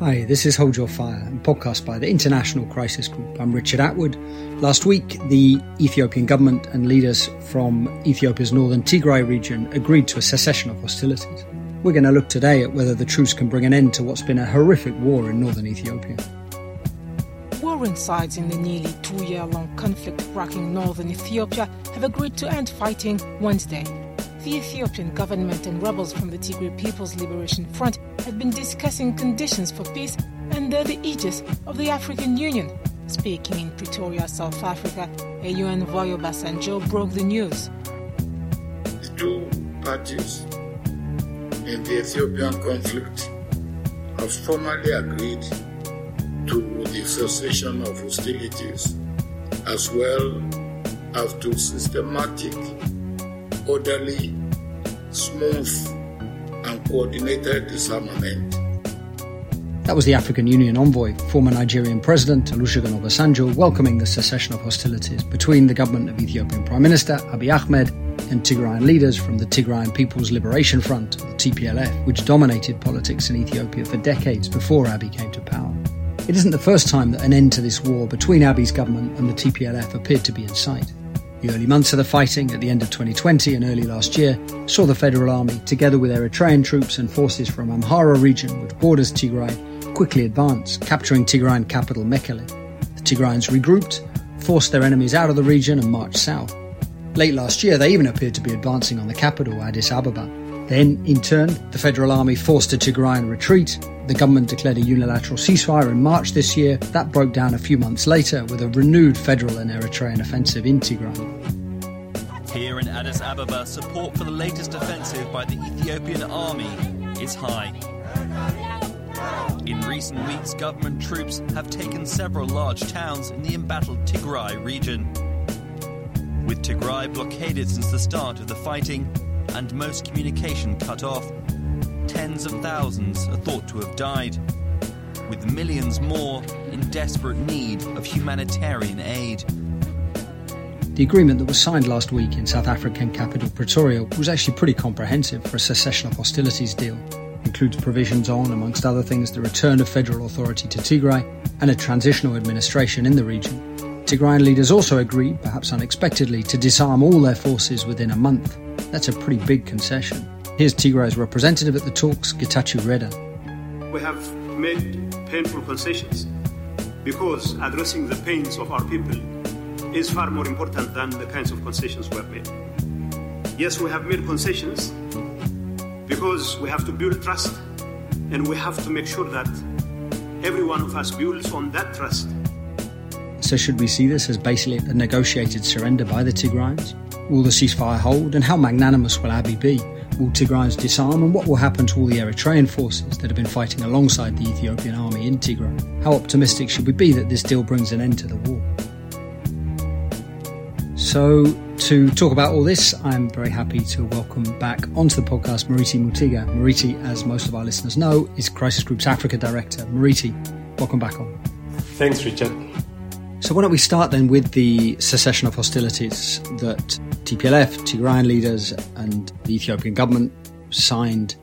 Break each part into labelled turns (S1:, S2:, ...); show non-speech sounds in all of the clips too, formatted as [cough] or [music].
S1: Hi, this is Hold Your Fire, a podcast by the International Crisis Group. I'm Richard Atwood. Last week, the Ethiopian government and leaders from Ethiopia's northern Tigray region agreed to a cessation of hostilities. We're going to look today at whether the truce can bring an end to what's been a horrific war in northern Ethiopia.
S2: Warring sides in the nearly two year long conflict rocking northern Ethiopia have agreed to end fighting Wednesday. The Ethiopian government and rebels from the Tigray People's Liberation Front had been discussing conditions for peace under the aegis of the African Union. Speaking in Pretoria, South Africa, AU envoy Obasanjo broke the news.
S3: The two parties in the Ethiopian conflict have formally agreed to the cessation of hostilities as well as to systematic, orderly, smooth, and coordinated disarmament.
S1: That was the African Union envoy, former Nigerian President Olusegun Obasanjo, welcoming the cessation of hostilities between the government of Ethiopian Prime Minister Abiy Ahmed and Tigrayan leaders from the Tigrayan People's Liberation Front, the TPLF, which dominated politics in Ethiopia for decades before Abiy came to power. It isn't the first time that an end to this war between Abiy's government and the TPLF appeared to be in sight. The early months of the fighting at the end of 2020 and early last year saw the Federal Army, together with Eritrean troops and forces from Amhara region, which borders Tigray, quickly advance, capturing Tigrayan capital Mekele. The Tigrayans regrouped, forced their enemies out of the region and marched south. Late last year, they even appeared to be advancing on the capital, Addis Ababa. Then, in turn, the Federal Army forced a Tigrayan retreat. The government declared a unilateral ceasefire in March this year. That broke down a few months later with a renewed federal and Eritrean offensive in Tigray.
S4: Here in Addis Ababa, support for the latest offensive by the Ethiopian army is high. In recent weeks, government troops have taken several large towns in the embattled Tigray region. With Tigray blockaded since the start of the fighting and most communication cut off, tens of thousands are thought to have died, with millions more in desperate need of humanitarian aid.
S1: The agreement that was signed last week in South African capital Pretoria was actually pretty comprehensive for a cessation of hostilities deal. It includes provisions on, amongst other things, the return of federal authority to Tigray and a transitional administration in the region. Tigrayan leaders also agreed, perhaps unexpectedly, to disarm all their forces within a month. That's a pretty big concession. Here's Tigray's representative at the talks, Getachew Reda.
S5: We have made painful concessions because addressing the pains of our people is far more important than the kinds of concessions we have made. Yes, we have made concessions because we have to build trust and we have to make sure that every one of us builds on that trust.
S1: So, should we see this as basically a negotiated surrender by the Tigrayans? Will the ceasefire hold, and how magnanimous will Abiy be? Will Tigrayans disarm, and what will happen to all the Eritrean forces that have been fighting alongside the Ethiopian army in Tigray? How optimistic should we be that this deal brings an end to the war? So, to talk about all this, I'm very happy to welcome back onto the podcast Murithi Mutiga. Murithi, as most of our listeners know, is Crisis Group's Africa Director. Murithi, welcome back on.
S6: Thanks, Richard.
S1: So, why don't we start then with the cessation of hostilities that TPLF, Tigrayan leaders, and the Ethiopian government signed?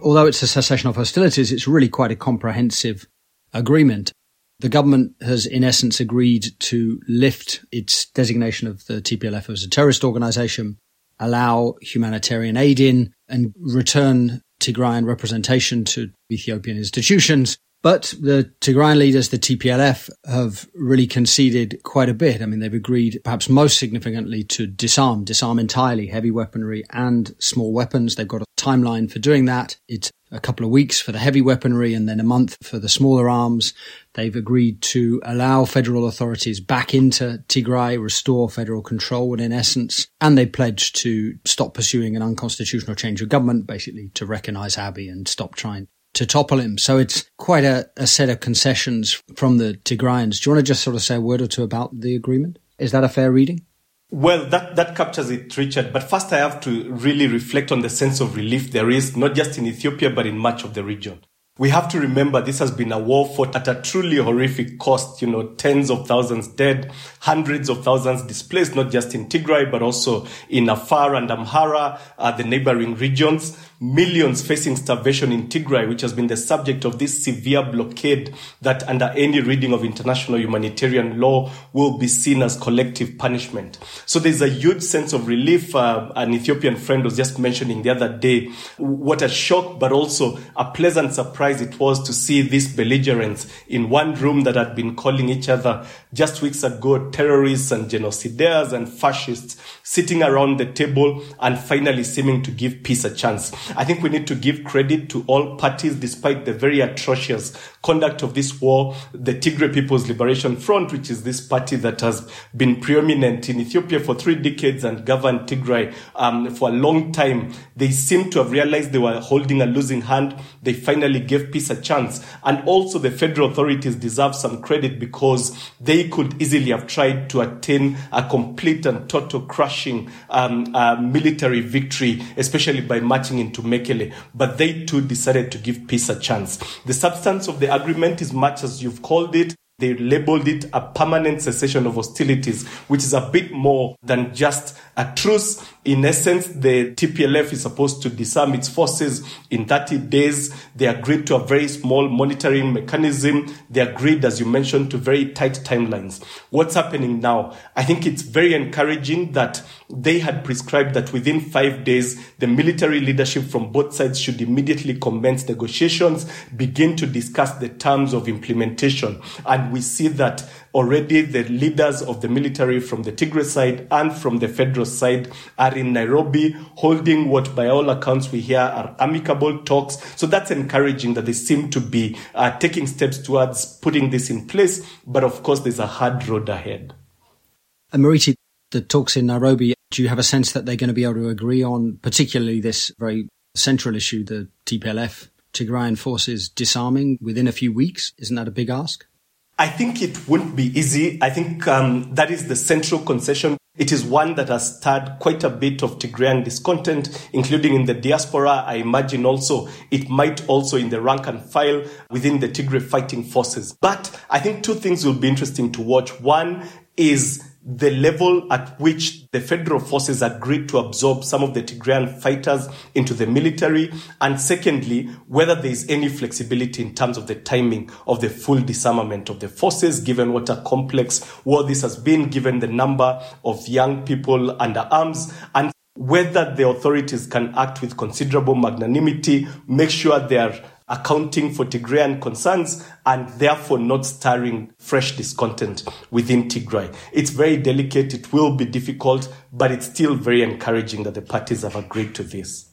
S1: Although it's a cessation of hostilities, it's really quite a comprehensive agreement. The government has, in essence, agreed to lift its designation of the TPLF as a terrorist organization, allow humanitarian aid in, and return Tigrayan representation to Ethiopian institutions. But the Tigrayan leaders, the TPLF, have really conceded quite a bit. I mean, they've agreed perhaps most significantly to disarm, disarm entirely heavy weaponry and small weapons. They've got a timeline for doing that. It's a couple of weeks for the heavy weaponry and then a month for the smaller arms. They've agreed to allow federal authorities back into Tigray, restore federal control, and in essence, and they pledged to stop pursuing an unconstitutional change of government, basically to recognize Abiy and stop trying to topple him. So it's quite a, a set of concessions from the Tigrayans. Do you want to just sort of say a word or two about the agreement? Is that a fair reading?
S6: Well, that, that captures it, Richard. But first, I have to really reflect on the sense of relief there is, not just in Ethiopia, but in much of the region. We have to remember this has been a war fought at a truly horrific cost, you know, tens of thousands dead, hundreds of thousands displaced, not just in Tigray, but also in Afar and Amhara, uh, the neighboring regions millions facing starvation in Tigray, which has been the subject of this severe blockade that under any reading of international humanitarian law will be seen as collective punishment. So there's a huge sense of relief. Uh, an Ethiopian friend was just mentioning the other day what a shock, but also a pleasant surprise it was to see these belligerents in one room that had been calling each other just weeks ago terrorists and genocidaires and fascists sitting around the table and finally seeming to give peace a chance. I think we need to give credit to all parties despite the very atrocious conduct of this war. The Tigray People's Liberation Front, which is this party that has been preeminent in Ethiopia for three decades and governed Tigray um, for a long time, they seem to have realized they were holding a losing hand. They finally gave peace a chance. And also the federal authorities deserve some credit because they could easily have tried to attain a complete and total crushing um, uh, military victory, especially by marching into to Mekele, but they too decided to give peace a chance. The substance of the agreement is much as you've called it. They labeled it a permanent cessation of hostilities, which is a bit more than just a truce. In essence, the TPLF is supposed to disarm its forces in 30 days. They agreed to a very small monitoring mechanism. They agreed, as you mentioned, to very tight timelines. What's happening now? I think it's very encouraging that they had prescribed that within five days, the military leadership from both sides should immediately commence negotiations, begin to discuss the terms of implementation. And we see that Already, the leaders of the military from the Tigray side and from the federal side are in Nairobi holding what, by all accounts, we hear are amicable talks. So that's encouraging that they seem to be uh, taking steps towards putting this in place. But of course, there's a hard road ahead.
S1: And Murithi, the talks in Nairobi, do you have a sense that they're going to be able to agree on, particularly this very central issue, the TPLF, Tigrayan forces disarming within a few weeks? Isn't that a big ask?
S6: I think it wouldn't be easy. I think um, that is the central concession. It is one that has stirred quite a bit of Tigrayan discontent, including in the diaspora. I imagine also it might also in the rank and file within the Tigray fighting forces. But I think two things will be interesting to watch. One is the level at which the federal forces agreed to absorb some of the Tigrayan fighters into the military, and secondly, whether there is any flexibility in terms of the timing of the full disarmament of the forces, given what a complex war this has been, given the number of young people under arms, and whether the authorities can act with considerable magnanimity, make sure they are accounting for Tigrayan concerns and therefore not stirring fresh discontent within Tigray. It's very delicate, it will be difficult, but it's still very encouraging that the parties have agreed to this.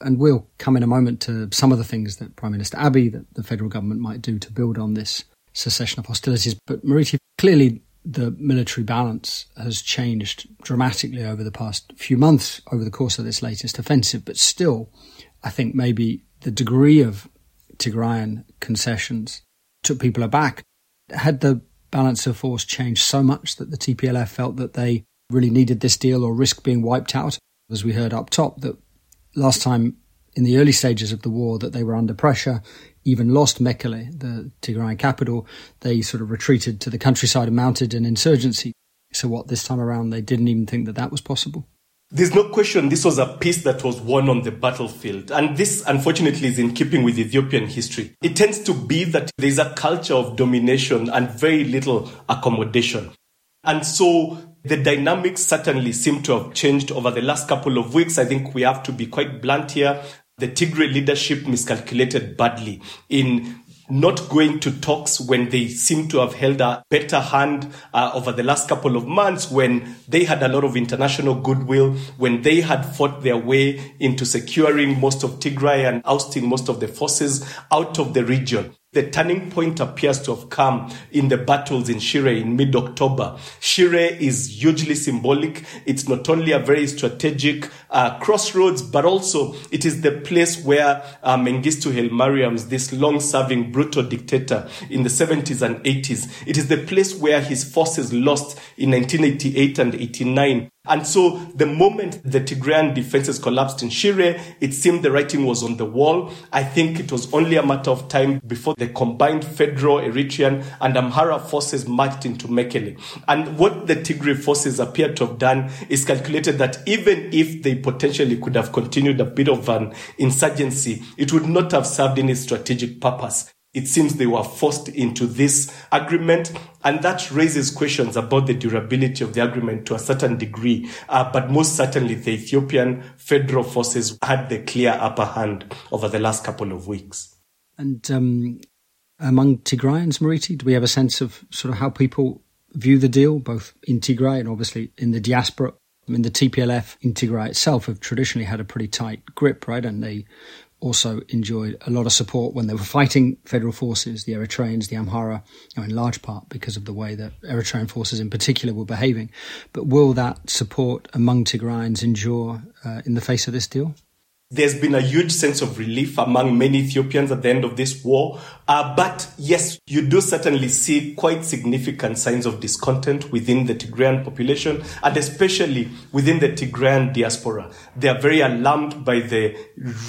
S1: And we'll come in a moment to some of the things that Prime Minister Abiy, that the federal government might do to build on this cessation of hostilities. But Murithi, clearly the military balance has changed dramatically over the past few months over the course of this latest offensive, but still, I think maybe the degree of Tigrayan concessions took people aback. Had the balance of force changed so much that the TPLF felt that they really needed this deal or risk being wiped out. As we heard up top, that last time in the early stages of the war that they were under pressure, even lost Mekele, the Tigrayan capital. They sort of retreated to the countryside and mounted an insurgency. So what this time around, they didn't even think that that was possible.
S6: There's no question this was a peace that was won on the battlefield. And this, unfortunately, is in keeping with Ethiopian history. It tends to be that there's a culture of domination and very little accommodation. And so the dynamics certainly seem to have changed over the last couple of weeks. I think we have to be quite blunt here. The Tigray leadership miscalculated badly in not going to talks when they seem to have held a better hand uh, over the last couple of months when they had a lot of international goodwill, when they had fought their way into securing most of Tigray and ousting most of the forces out of the region. The turning point appears to have come in the battles in Shire in mid October. Shire is hugely symbolic. It's not only a very strategic uh, crossroads, but also it is the place where uh, Mengistu Haile Mariam's, this long serving brutal dictator in the 70s and 80s, it is the place where his forces lost in 1988 and 89 and so the moment the Tigrayan defenses collapsed in Shire, it seemed the writing was on the wall. I think it was only a matter of time before the combined federal, Eritrean, and Amhara forces marched into Mekele. And what the Tigray forces appear to have done is calculated that even if they potentially could have continued a bit of an insurgency, it would not have served any strategic purpose it seems they were forced into this agreement. And that raises questions about the durability of the agreement to a certain degree. Uh, but most certainly, the Ethiopian federal forces had the clear upper hand over the last couple of weeks.
S1: And um, among Tigrayans, Murithi, do we have a sense of sort of how people view the deal, both in Tigray and obviously in the diaspora? I mean, the TPLF in Tigray itself have traditionally had a pretty tight grip, right? And they also enjoyed a lot of support when they were fighting federal forces, the Eritreans, the Amhara, you know, in large part because of the way that Eritrean forces in particular were behaving. But will that support among Tigrayans endure uh, in the face of this deal?
S6: There's been a huge sense of relief among many Ethiopians at the end of this war. Uh, but yes, you do certainly see quite significant signs of discontent within the Tigrayan population and especially within the Tigrayan diaspora. They are very alarmed by the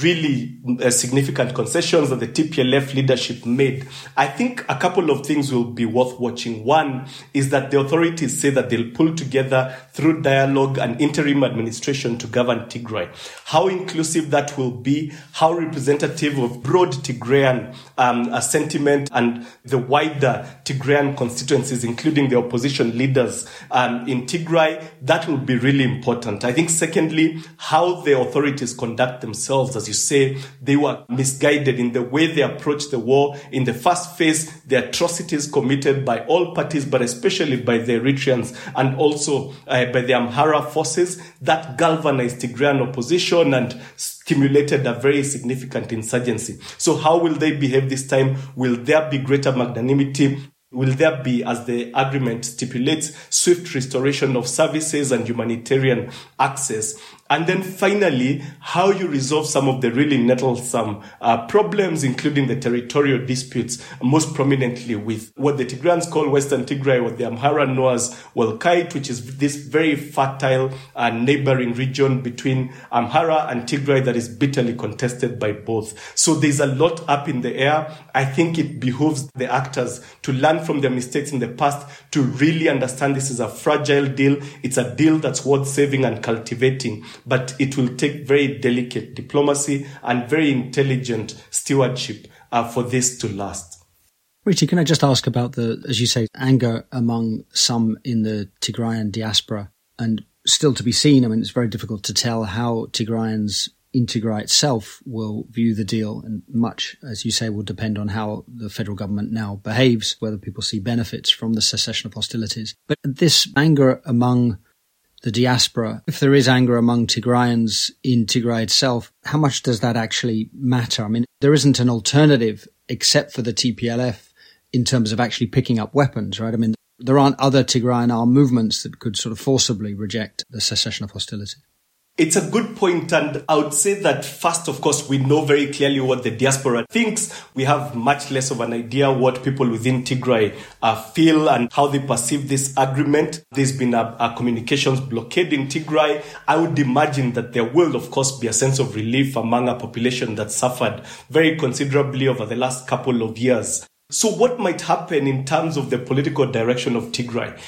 S6: really uh, significant concessions that the TPLF leadership made. I think a couple of things will be worth watching. One is that the authorities say that they'll pull together through dialogue and interim administration to govern Tigray. How inclusive that will be, how representative of broad Tigrayan um, sentiment and the wider Tigrayan constituencies, including the opposition leaders um, in Tigray, that will be really important. I think, secondly, how the authorities conduct themselves. As you say, they were misguided in the way they approached the war. In the first phase, the atrocities committed by all parties, but especially by the Eritreans and also uh, by the Amhara forces that galvanized Tigrayan opposition and stimulated a very significant insurgency. So how will they behave this time? Will there be greater magnanimity? Will there be, as the agreement stipulates, swift restoration of services and humanitarian access? And then finally, how you resolve some of the really nettlesome uh, problems, including the territorial disputes, most prominently with what the Tigrayans call Western Tigray, what the Amhara know as Walkait, which is this very fertile uh, neighboring region between Amhara and Tigray that is bitterly contested by both. So there's a lot up in the air. I think it behooves the actors to learn from their mistakes in the past, to really understand this is a fragile deal. It's a deal that's worth saving and cultivating but it will take very delicate diplomacy and very intelligent stewardship uh, for this to last.
S1: Richie, can I just ask about the, as you say, anger among some in the Tigrayan diaspora and still to be seen? I mean, it's very difficult to tell how Tigrayans in Tigray itself will view the deal, and much, as you say, will depend on how the federal government now behaves, whether people see benefits from the cessation of hostilities. But this anger among the diaspora, if there is anger among Tigrayans in Tigray itself, how much does that actually matter? I mean, there isn't an alternative except for the TPLF in terms of actually picking up weapons, right? I mean, there aren't other Tigrayan armed movements that could sort of forcibly reject the cessation of hostility.
S6: It's a good point, and I would say that first, of course, we know very clearly what the diaspora thinks. We have much less of an idea what people within Tigray uh, feel and how they perceive this agreement. There's been a, a, communications blockade in Tigray. I would imagine that there will, of course, be a sense of relief among a population that suffered very considerably over the last couple of years. So, what might happen in terms of the political direction of Tigray?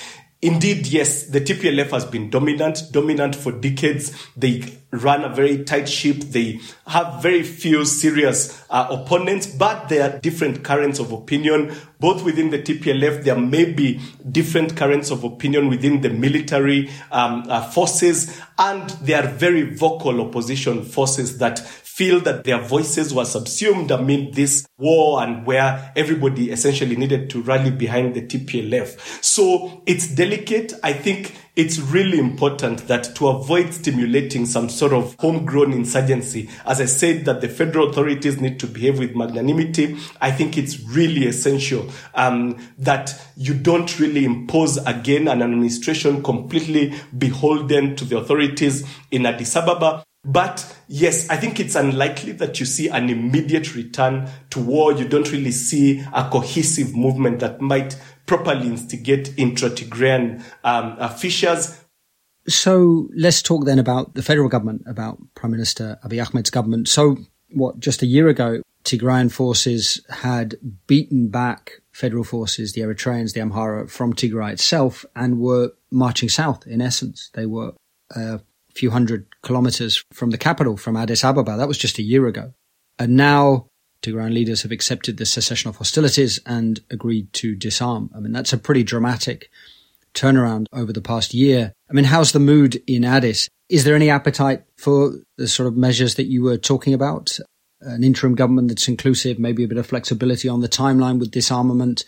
S6: Indeed, yes, the TPLF has been dominant, dominant for decades. They run a very tight ship. They have very few serious uh, opponents, but there are different currents of opinion. Both within the TPLF, there may be different currents of opinion within the military um, uh, forces, and there are very vocal opposition forces that feel that their voices were subsumed amid this war and where everybody essentially needed to rally behind the TPLF. So it's delicate. I think it's really important that to avoid stimulating some sort of homegrown insurgency, as I said, that the federal authorities need to behave with magnanimity. I think it's really essential um, that you don't really impose again an administration completely beholden to the authorities in Addis Ababa. But yes, I think it's unlikely that you see an immediate return to war. You don't really see a cohesive movement that might properly instigate intra-Tigrayan um, uh, fissures.
S1: So let's talk then about the federal government, about Prime Minister Abiy Ahmed's government. So what, just a year ago, Tigrayan forces had beaten back federal forces, the Eritreans, the Amhara, from Tigray itself and were marching south in essence. They were uh, few hundred kilometers from the capital, from Addis Ababa. That was just a year ago. And now Tigrayan leaders have accepted the cessation of hostilities and agreed to disarm. I mean, that's a pretty dramatic turnaround over the past year. I mean, how's the mood in Addis? Is there any appetite for the sort of measures that you were talking about? An interim government that's inclusive, maybe a bit of flexibility on the timeline with disarmament,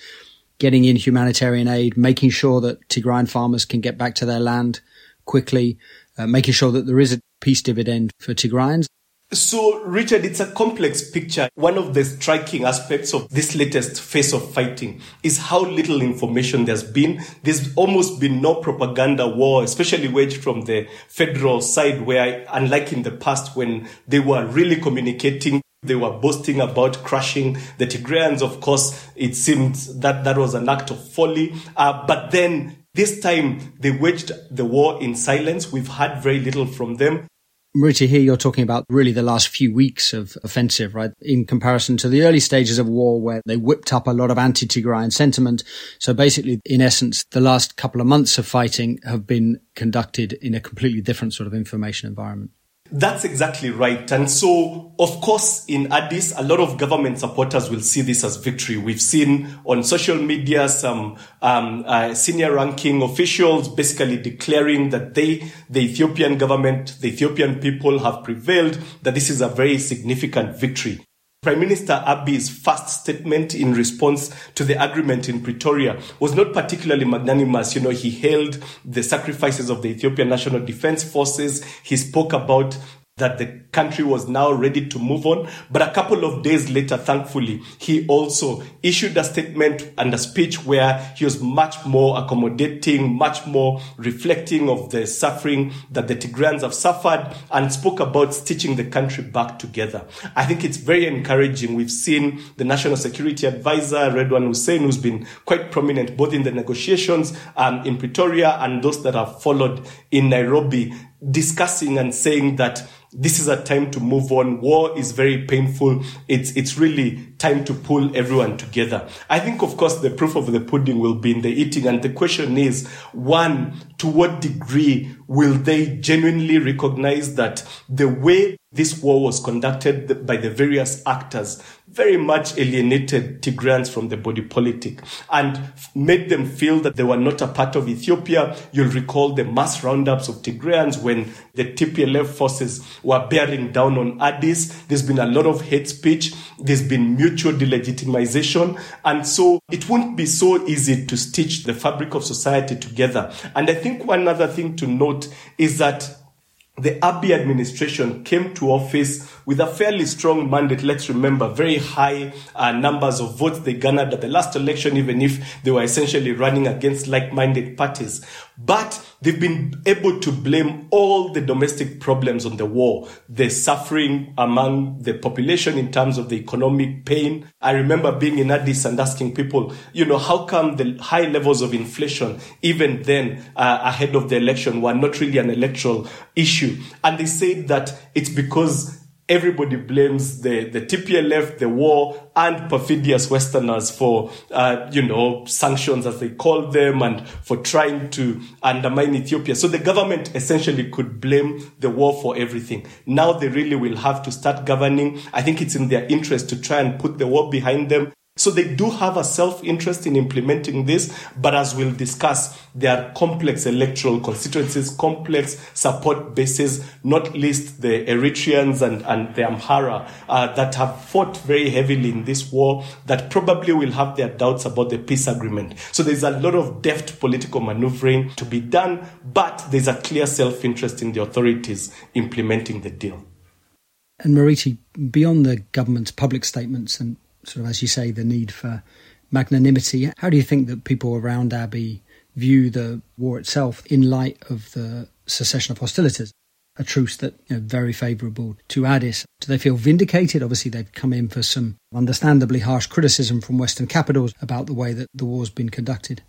S1: getting in humanitarian aid, making sure that Tigrayan farmers can get back to their land quickly, uh, making sure that there is a peace dividend for Tigrayans.
S6: So, Richard, it's a complex picture. One of the striking aspects of this latest phase of fighting is how little information there's been. There's almost been no propaganda war, especially waged from the federal side, where, unlike in the past when they were really communicating they were boasting about crushing the Tigrayans. Of course, it seemed that that was an act of folly. Uh, but then this time they waged the war in silence. We've heard very little from them.
S1: Murithi, here you're talking about really the last few weeks of offensive, right? In comparison to the early stages of war where they whipped up a lot of anti-Tigrayan sentiment. So basically, in essence, the last couple of months of fighting have been conducted in a completely different sort of information environment.
S6: That's exactly right. And so, of course, in Addis, a lot of government supporters will see this as victory. We've seen on social media some um, uh, senior ranking officials basically declaring that they, the Ethiopian government, the Ethiopian people have prevailed, that this is a very significant victory. Prime Minister Abiy's first statement in response to the agreement in Pretoria was not particularly magnanimous. You know, he hailed the sacrifices of the Ethiopian National Defense Forces. He spoke about that the country was now ready to move on. But a couple of days later, thankfully, he also issued a statement and a speech where he was much more accommodating, much more reflecting of the suffering that the Tigrayans have suffered and spoke about stitching the country back together. I think it's very encouraging. We've seen the National Security Advisor, Redwan Hussein, who's been quite prominent both in the negotiations um, in Pretoria and those that have followed in Nairobi, discussing and saying that this is a time to move on. War is very painful. It's, it's really time to pull everyone together. I think, of course, the proof of the pudding will be in the eating. And the question is, one, to what degree will they genuinely recognize that the way this war was conducted by the various actors very much alienated Tigrayans from the body politic and made them feel that they were not a part of Ethiopia. You'll recall the mass roundups of Tigrayans when the TPLF forces were bearing down on Addis. There's been a lot of hate speech. There's been mutual delegitimization. And so it won't be so easy to stitch the fabric of society together. And I think one other thing to note is that the Abiy administration came to office with a fairly strong mandate. Let's remember, very high uh, numbers of votes they garnered at the last election, even if they were essentially running against like minded parties. But they've been able to blame all the domestic problems on the war, the suffering among the population in terms of the economic pain. I remember being in Addis and asking people, you know, how come the high levels of inflation, even then, uh, ahead of the election, were not really an electoral issue? And they said that it's because everybody blames the, the TPLF, the war, and perfidious Westerners for, uh, you know, sanctions as they call them and for trying to undermine Ethiopia. So the government essentially could blame the war for everything. Now they really will have to start governing. I think it's in their interest to try and put the war behind them so they do have a self interest in implementing this, but as we'll discuss, there are complex electoral constituencies, complex support bases, not least the Eritreans and, and the Amhara uh, that have fought very heavily in this war that probably will have their doubts about the peace agreement. So there's a lot of deft political maneuvering to be done, but there's a clear self interest in the authorities implementing the deal.
S1: And Murithi, beyond the government's public statements and sort of, as you say, the need for magnanimity. How do you think that people around Abiy view the war itself in light of the cessation of hostilities? A truce that you know, very favourable to Addis. Do they feel vindicated? Obviously, they've come in for some understandably harsh criticism from Western capitals about the way that the war's been conducted.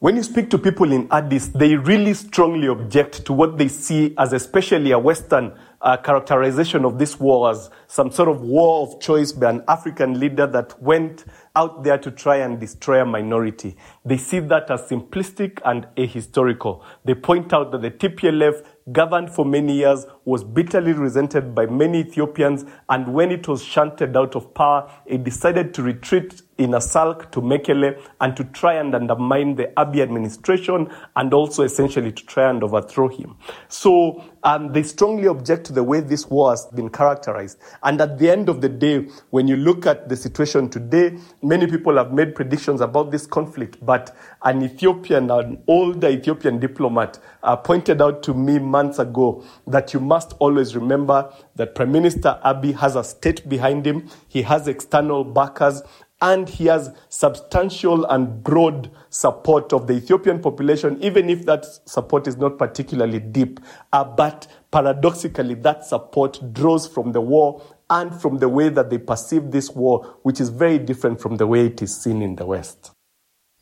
S6: When you speak to people in Addis, they really strongly object to what they see as especially a Western uh, characterization of this war as some sort of war of choice by an African leader that went out there to try and destroy a minority. They see that as simplistic and ahistorical. They point out that the TPLF governed for many years, was bitterly resented by many Ethiopians, and when it was shunted out of power, it decided to retreat in a sulk to Mekele and to try and undermine the Abiy administration and also essentially to try and overthrow him. So um, they strongly object to the way this war has been characterized. And at the end of the day, when you look at the situation today, many people have made predictions about this conflict, but an Ethiopian, an older Ethiopian diplomat, uh, pointed out to me months ago that you must always remember that Prime Minister Abiy has a state behind him, he has external backers, and he has substantial and broad support of the Ethiopian population, even if that support is not particularly deep. Uh, but paradoxically, that support draws from the war and from the way that they perceive this war, which is very different from the way it is seen in the West.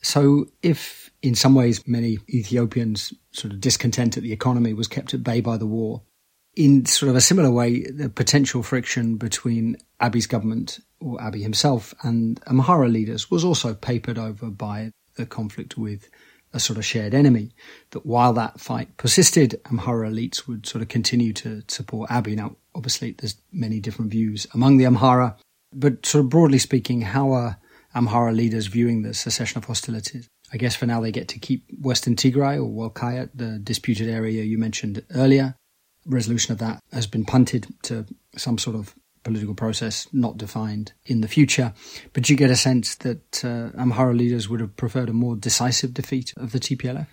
S1: So, if in some ways many Ethiopians sort of discontent at the economy was kept at bay by the war, in sort of a similar way, the potential friction between Abiy's government or Abiy himself and Amhara leaders was also papered over by the conflict with a sort of shared enemy. That while that fight persisted, Amhara elites would sort of continue to support Abiy. Now, obviously, there's many different views among the Amhara, but sort of broadly speaking, how are Amhara leaders viewing the cessation of hostilities? I guess for now they get to keep Western Tigray or Walkayat, the disputed area you mentioned earlier resolution of that has been punted to some sort of political process not defined in the future. But you get a sense that uh, Amhara leaders would have preferred a more decisive defeat of the TPLF?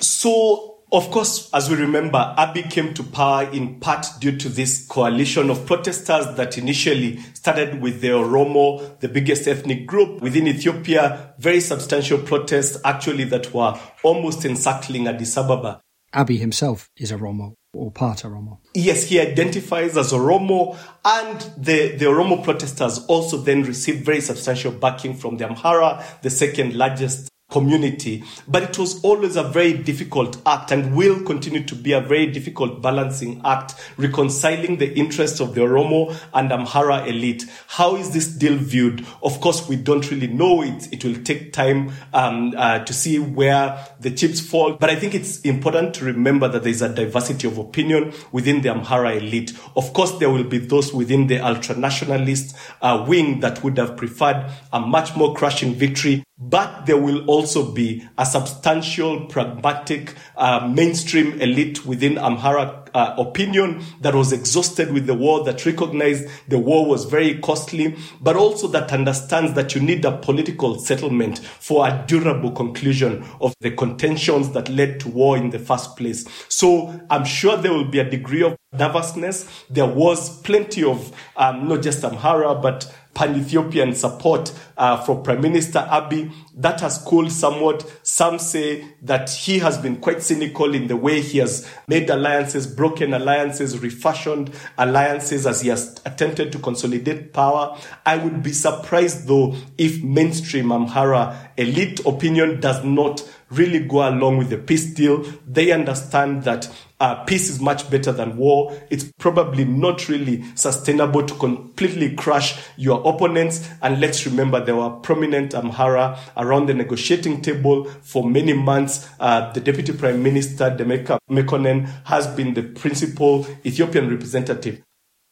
S6: So, of course, as we remember, Abiy came to power in part due to this coalition of protesters that initially started with the Oromo, the biggest ethnic group within Ethiopia, very substantial protests actually that were almost encircling Addis Ababa.
S1: Abiy himself is a Oromo or part Oromo.
S6: Yes, he identifies as Oromo, and the, the Oromo protesters also then received very substantial backing from the Amhara, the second largest community. But it was always a very difficult act and will continue to be a very difficult balancing act, reconciling the interests of the Oromo and Amhara elite. How is this deal viewed? Of course, we don't really know. It, it will take time um, uh, to see where the chips fall. But I think it's important to remember that there's a diversity of opinion within the Amhara elite. Of course, there will be those within the ultra-nationalist uh, wing that would have preferred a much more crushing victory but there will also be a substantial, pragmatic, uh, mainstream elite within Amhara uh, opinion that was exhausted with the war, that recognized the war was very costly, but also that understands that you need a political settlement for a durable conclusion of the contentions that led to war in the first place. So I'm sure there will be a degree of nervousness. There was plenty of um, not just Amhara, but pan-Ethiopian support uh, for Prime Minister Abiy. That has cooled somewhat. Some say that he has been quite cynical in the way he has made alliances, broken alliances, refashioned alliances as he has attempted to consolidate power. I would be surprised though if mainstream Amhara elite opinion does not really go along with the peace deal. They understand that uh, peace is much better than war. It's probably not really sustainable to completely crush your opponents. And let's remember there were prominent Amhara around the negotiating table for many months. Uh, the Deputy Prime Minister, Demeke has been the principal Ethiopian representative.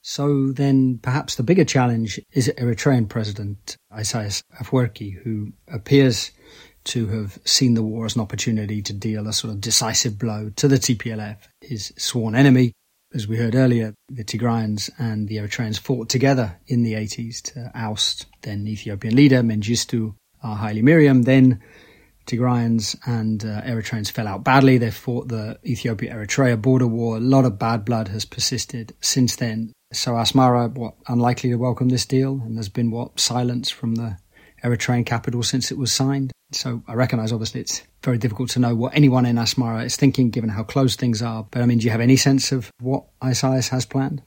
S1: So then perhaps the bigger challenge is Eritrean President Isaias Afwerki, who appears to have seen the war as an opportunity to deal a sort of decisive blow to the TPLF, his sworn enemy. As we heard earlier, the Tigrayans and the Eritreans fought together in the 80s to oust then Ethiopian leader Mengistu Haile Mariam. Then Tigrayans and uh, Eritreans fell out badly. They fought the Ethiopia-Eritrea border war. A lot of bad blood has persisted since then. So Asmara, what, unlikely to welcome this deal? And there's been what, silence from the Eritrean capital since it was signed. So I recognise, obviously, it's very difficult to know what anyone in Asmara is thinking, given how close things are. But I mean, do you have any sense of what Isaias has planned?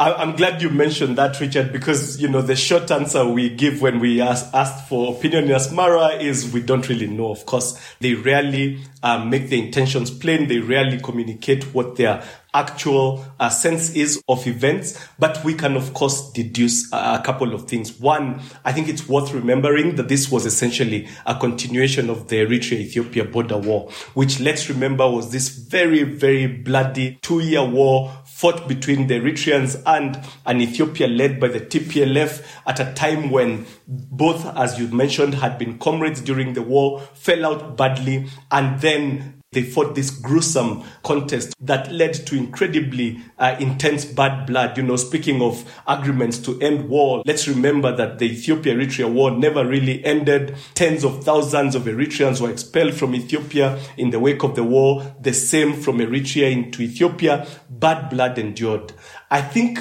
S6: I'm glad you mentioned that, Richard, because you know the short answer we give when we ask, asked for opinion in Asmara is we don't really know. Of course, they rarely uh, make their intentions plain. They rarely communicate what their actual uh, sense is of events, but we can of course deduce a couple of things. One, I think it's worth remembering that this was essentially a continuation of the Eritrea-Ethiopia border war, which let's remember was this very, very bloody two-year war fought between the Eritreans and an Ethiopia led by the TPLF at a time when both, as you mentioned, had been comrades during the war, fell out badly, and then they fought this gruesome contest that led to incredibly uh, intense bad blood. You know, speaking of agreements to end war, let's remember that the Ethiopia Eritrea war never really ended. Tens of thousands of Eritreans were expelled from Ethiopia in the wake of the war. The same from Eritrea into Ethiopia. Bad blood endured. I think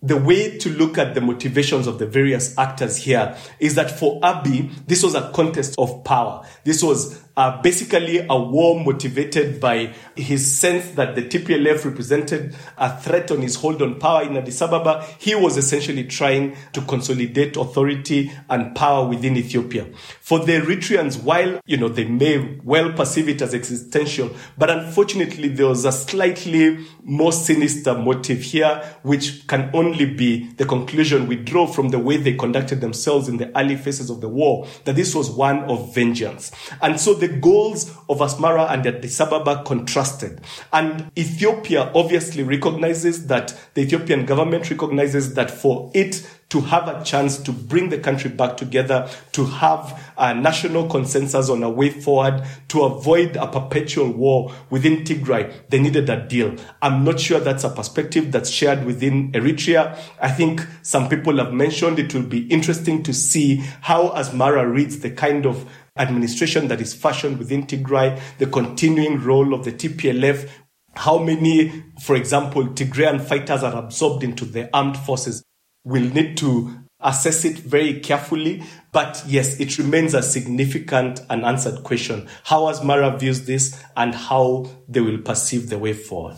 S6: the way to look at the motivations of the various actors here is that for Abiy, this was a contest of power. This was uh, basically a war motivated by his sense that the TPLF represented a threat on his hold on power in Addis Ababa. He was essentially trying to consolidate authority and power within Ethiopia. For the Eritreans, while, you know, they may well perceive it as existential, but unfortunately there was a slightly more sinister motive here, which can only be the conclusion we draw from the way they conducted themselves in the early phases of the war, that this was one of vengeance. And so the the goals of Asmara and Addis Ababa contrasted. And Ethiopia obviously recognizes that, the Ethiopian government recognizes that for it to have a chance to bring the country back together, to have a national consensus on a way forward, to avoid a perpetual war within Tigray, they needed a deal. I'm not sure that's a perspective that's shared within Eritrea. I think some people have mentioned it will be interesting to see how Asmara reads the kind of administration that is fashioned within Tigray, the continuing role of the TPLF, how many, for example, Tigrayan fighters are absorbed into the armed forces. We'll need to assess it very carefully. But yes, it remains a significant unanswered question. How Asmara views this and how they will perceive the way forward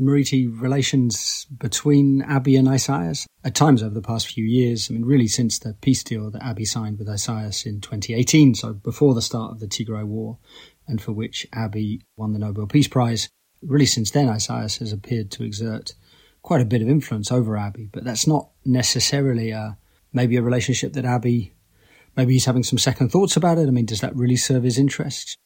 S1: Murithi relations between Abiy and Isaias at times over the past few years. I mean, really since the peace deal that Abiy signed with Isaias in 2018, so before the start of the Tigray War, and for which Abiy won the Nobel Peace Prize. Really, since then, Isaias has appeared to exert quite a bit of influence over Abiy, but that's not necessarily a maybe a relationship that Abiy maybe he's having some second thoughts about it. I mean, does that really serve his interests?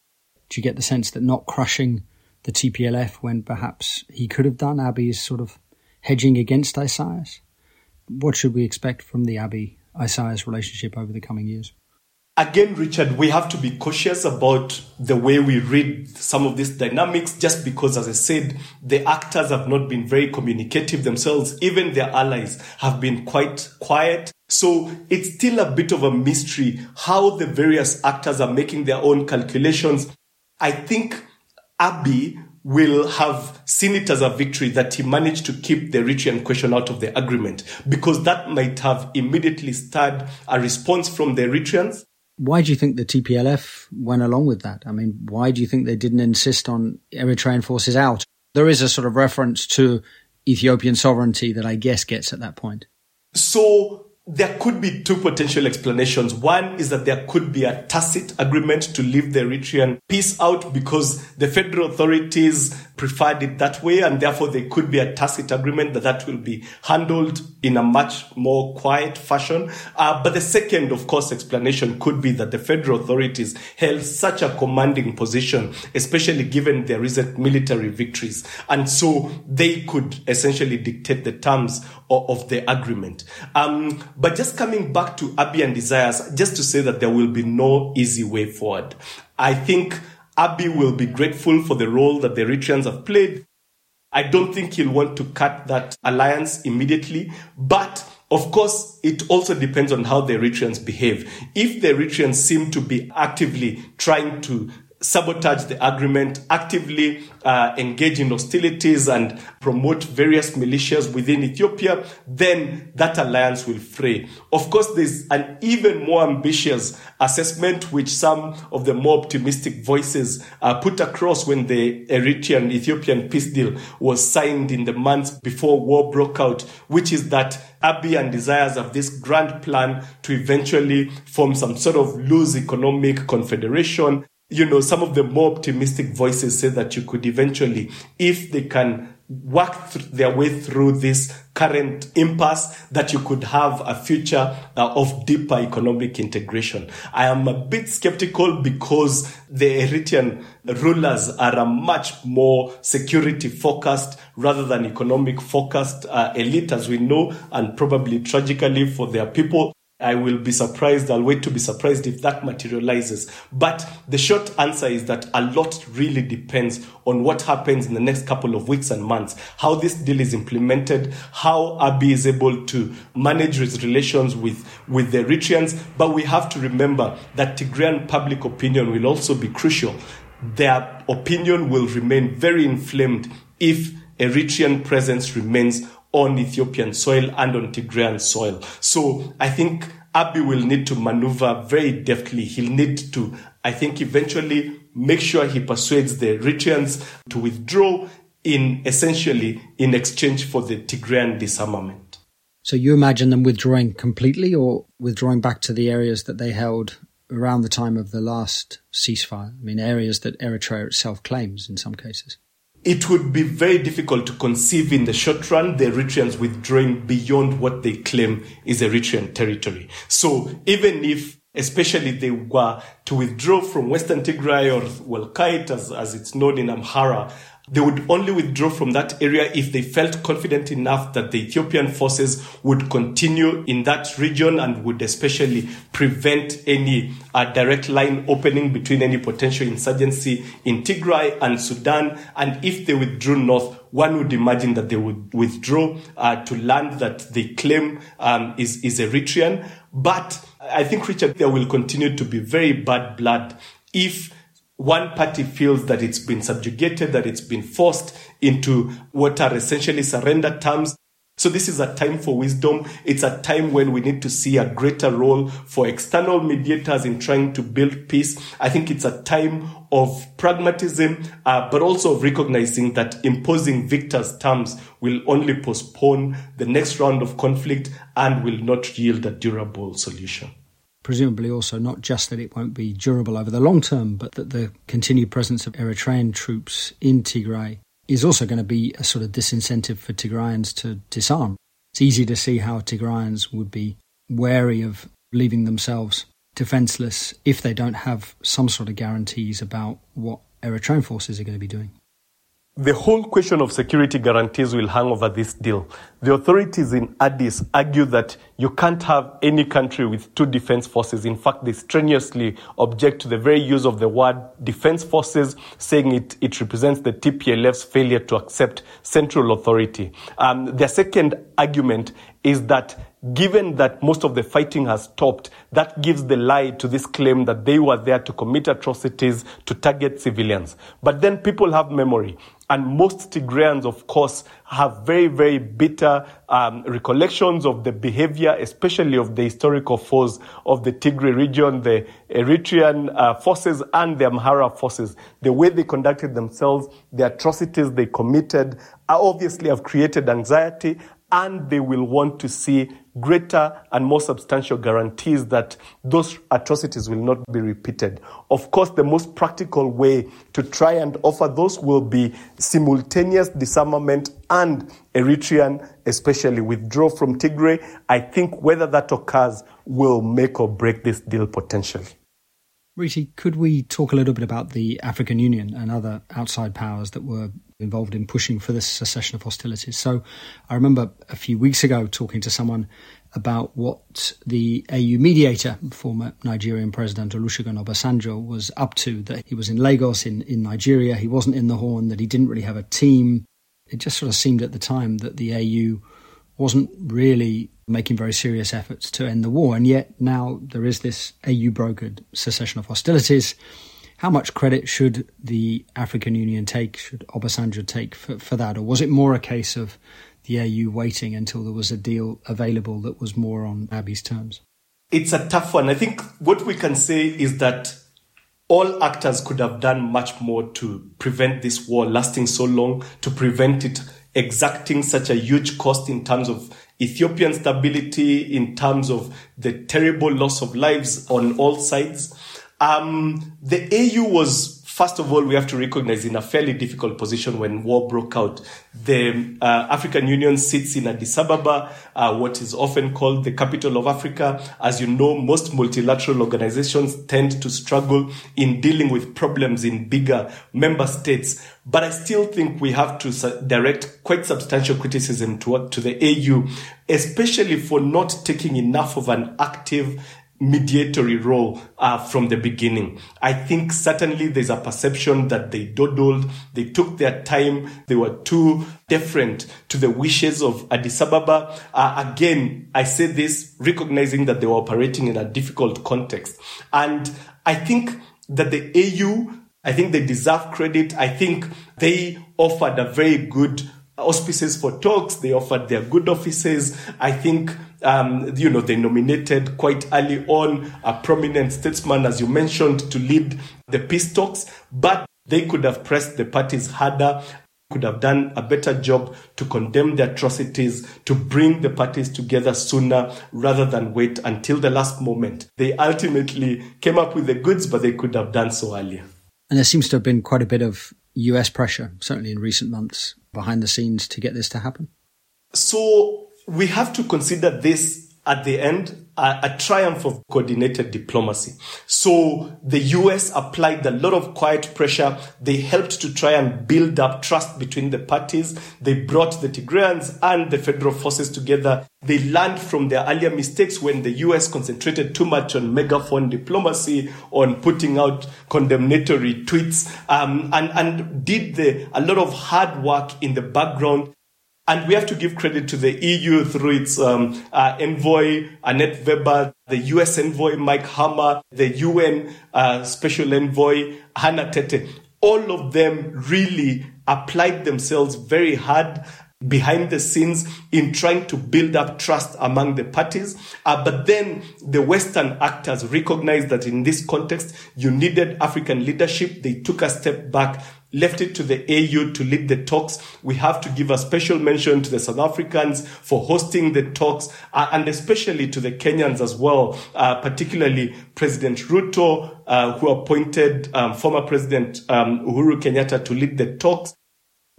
S1: Do you get the sense that not crushing the TPLF when perhaps he could have done. Abiy is sort of hedging against Isaias. What should we expect from the Abiy Isaias relationship over the coming years?
S6: Again, Richard, we have to be cautious about the way we read some of these dynamics just because, as I said, the actors have not been very communicative themselves. Even their allies have been quite quiet. So it's still a bit of a mystery how the various actors are making their own calculations. I think Abiy will have seen it as a victory that he managed to keep the Eritrean question out of the agreement because that might have immediately stirred a response from the Eritreans.
S1: Why do you think the TPLF went along with that? I mean, why do you think they didn't insist on Eritrean forces out? There is a sort of reference to Ethiopian sovereignty that I guess gets at that point.
S6: So there could be two potential explanations. One is that there could be a tacit agreement to leave the Eritrean peace out because the federal authorities preferred it that way, and therefore there could be a tacit agreement that that will be handled in a much more quiet fashion. Uh, but the second, of course, explanation could be that the federal authorities held such a commanding position, especially given their recent military victories, and so they could essentially dictate the terms of, the agreement. Um, but just coming back to Abiy and Isaias, just to say that there will be no easy way forward. I think Abiy will be grateful for the role that the Eritreans have played. I don't think he'll want to cut that alliance immediately, but of course, it also depends on how the Eritreans behave. If the Eritreans seem to be actively trying to sabotage the agreement, actively uh, engage in hostilities and promote various militias within Ethiopia, then that alliance will fray. Of course, there's an even more ambitious assessment which some of the more optimistic voices uh, put across when the Eritrean Ethiopian peace deal was signed in the months before war broke out, which is that Abiy and Isaias of this grand plan to eventually form some sort of loose economic confederation you know, some of the more optimistic voices say that you could eventually, if they can work th- their way through this current impasse, that you could have a future uh, of deeper economic integration. I am a bit skeptical because the Eritrean rulers are a much more security focused rather than economic focused uh, elite, as we know, and probably tragically for their people. I will be surprised. I'll wait to be surprised if that materializes. But the short answer is that a lot really depends on what happens in the next couple of weeks and months, how this deal is implemented, how Abiy is able to manage his relations with, with the Eritreans. But we have to remember that Tigrayan public opinion will also be crucial. Their opinion will remain very inflamed if Eritrean presence remains on Ethiopian soil and on Tigrayan soil. So I think Abiy will need to maneuver very deftly. He'll need to, I think, eventually make sure he persuades the Eritreans to withdraw in essentially in exchange for the Tigrayan disarmament.
S1: So you imagine them withdrawing completely or withdrawing back to the areas that they held around the time of the last ceasefire? I mean, areas that Eritrea itself claims in some cases
S6: it would be very difficult to conceive in the short run the Eritreans withdrawing beyond what they claim is Eritrean territory. So even if especially they were to withdraw from Western Tigray or Walkait as, as it's known in Amhara, they would only withdraw from that area if they felt confident enough that the Ethiopian forces would continue in that region and would especially prevent any uh, direct line opening between any potential insurgency in Tigray and Sudan. And if they withdrew north, one would imagine that they would withdraw uh, to land that they claim um, is, is Eritrean. But I think, Richard, there will continue to be very bad blood if one party feels that it's been subjugated, that it's been forced into what are essentially surrender terms. So this is a time for wisdom. It's a time when we need to see a greater role for external mediators in trying to build peace. I think it's a time of pragmatism, uh, but also of recognizing that imposing victors' terms will only postpone the next round of conflict and will not yield a durable solution
S1: presumably also not just that it won't be durable over the long term, but that the continued presence of Eritrean troops in Tigray is also going to be a sort of disincentive for Tigrayans to disarm. It's easy to see how Tigrayans would be wary of leaving themselves defenseless if they don't have some sort of guarantees about what Eritrean forces are going to be doing.
S6: The whole question of security guarantees will hang over this deal. The authorities in Addis argue that you can't have any country with two defense forces. In fact, they strenuously object to the very use of the word defense forces, saying it, it represents the TPLF's failure to accept central authority. Um, their second argument is that given that most of the fighting has stopped, that gives the lie to this claim that they were there to commit atrocities to target civilians. But then people have memory. And most Tigrayans, of course, have very, very bitter um, recollections of the behavior, especially of the historical foes of the Tigray region, the Eritrean uh, forces and the Amhara forces. The way they conducted themselves, the atrocities they committed, obviously have created anxiety and they will want to see greater and more substantial guarantees that those atrocities will not be repeated. Of course, the most practical way to try and offer those will be simultaneous disarmament and Eritrean, especially withdraw from Tigray. I think whether that occurs will make or break this deal potentially.
S1: Murithi, could we talk a little bit about the African Union and other outside powers that were involved in pushing for this cessation of hostilities. So I remember a few weeks ago talking to someone about what the AU mediator, former Nigerian President Olusegun Obasanjo, was up to, that he was in Lagos in, in Nigeria, he wasn't in the Horn, that he didn't really have a team. It just sort of seemed at the time that the AU wasn't really making very serious efforts to end the war. And yet now there is this AU brokered cessation of hostilities. How much credit should the African Union take, should Obasanjo take for, for that? Or was it more a case of the AU waiting until there was a deal available that was more on Abiy's terms?
S6: It's a tough one. I think what we can say is that all actors could have done much more to prevent this war lasting so long, to prevent it exacting such a huge cost in terms of Ethiopian stability, in terms of the terrible loss of lives on all sides. Um, the AU was First of all, we have to recognize in a fairly difficult position when war broke out. The uh, African Union sits in Addis Ababa, uh, what is often called the capital of Africa. As you know, most multilateral organizations tend to struggle in dealing with problems in bigger member states. But I still think we have to direct quite substantial criticism to, to the AU, especially for not taking enough of an active mediatory role uh, from the beginning. I think certainly there's a perception that they dawdled, they took their time, they were too different to the wishes of Addis Ababa. Uh, again, I say this recognizing that they were operating in a difficult context. And I think that the AU, I think they deserve credit. I think they offered a very good auspices for talks. They offered their good offices. I think, um, you know, they nominated quite early on a prominent statesman, as you mentioned, to lead the peace talks. But they could have pressed the parties harder, could have done a better job to condemn the atrocities, to bring the parties together sooner rather than wait until the last moment. They ultimately came up with the goods, but they could have done so earlier.
S1: And there seems to have been quite a bit of US pressure, certainly in recent months, behind the scenes to get this to happen?
S6: So we have to consider this at the end a, a, triumph of coordinated diplomacy. So the US applied a lot of quiet pressure. They helped to try and build up trust between the parties. They brought the Tigrayans and the federal forces together. They learned from their earlier mistakes when the US concentrated too much on megaphone diplomacy, on putting out condemnatory tweets, um, and, and did the, a lot of hard work in the background and we have to give credit to the EU through its um, uh, envoy, Annette Weber, the US envoy, Mike Hammer, the UN uh, special envoy, Hannah Tetteh. All of them really applied themselves very hard behind the scenes in trying to build up trust among the parties. Uh, but then the Western actors recognized that in this context, you needed African leadership. They took a step back left it to the AU to lead the talks. We have to give a special mention to the South Africans for hosting the talks uh, and especially to the Kenyans as well, uh, particularly President Ruto, uh, who appointed um, former President um, Uhuru Kenyatta to lead the talks.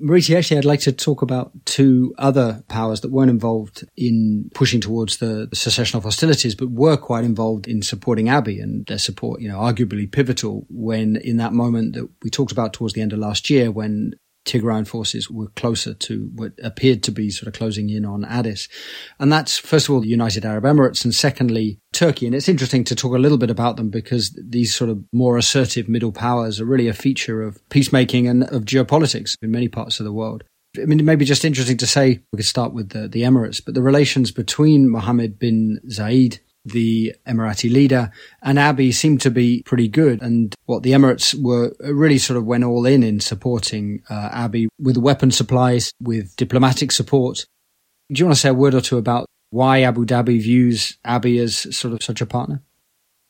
S1: Murithi, actually, I'd like to talk about two other powers that weren't involved in pushing towards the, the, cessation of hostilities, but were quite involved in supporting Abiy and their support, you know, arguably pivotal when in that moment that we talked about towards the end of last year when Tigrayan forces were closer to what appeared to be sort of closing in on Addis. And that's, first of all, the United Arab Emirates and secondly, Turkey. And it's interesting to talk a little bit about them because these sort of more assertive middle powers are really a feature of peacemaking and of geopolitics in many parts of the world. I mean, it may be just interesting to say, we could start with the, the Emirates, but the relations between Mohammed bin Zayed the Emirati leader, and Abiy seemed to be pretty good. And what the Emirates were really sort of went all in in supporting uh, Abiy with weapon supplies, with diplomatic support. Do you want to say a word or two about why Abu Dhabi views Abiy as sort of such a partner?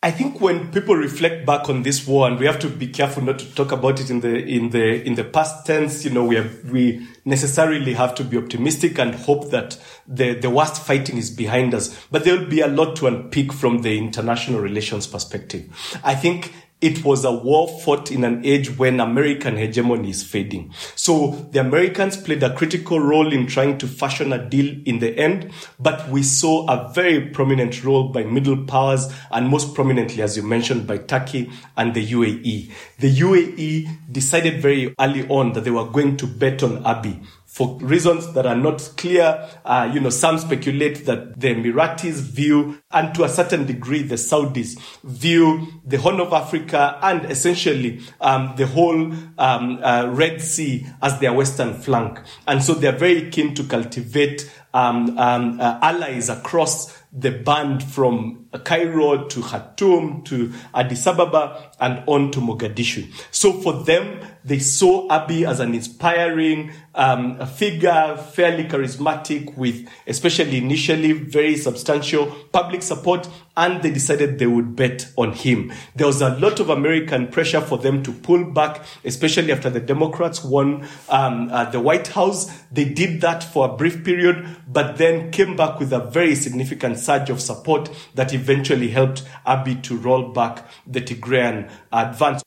S6: I think when people reflect back on this war, and we have to be careful not to talk about it in the in the in the past tense, you know, we have, we necessarily have to be optimistic and hope that the the worst fighting is behind us. But there will be a lot to unpick from the international relations perspective. I think it was a war fought in an age when American hegemony is fading. So the Americans played a critical role in trying to fashion a deal in the end, but we saw a very prominent role by middle powers and most prominently, as you mentioned, by Turkey and the UAE. The UAE decided very early on that they were going to bet on Abiy for reasons that are not clear. Uh, you know, some speculate that the Emiratis view, and to a certain degree, the Saudis view the Horn of Africa and essentially um, the whole um, uh, Red Sea as their western flank. And so they're very keen to cultivate um, um uh, allies across the band from Cairo to Khartoum to Addis Ababa and on to Mogadishu. So for them, they saw Abiy as an inspiring um, figure, fairly charismatic, with especially initially very substantial public support, and they decided they would bet on him. There was a lot of American pressure for them to pull back, especially after the Democrats won um, uh, the White House. They did that for a brief period, but then came back with a very significant surge of support that eventually helped Abiy to roll back the Tigrayan advance.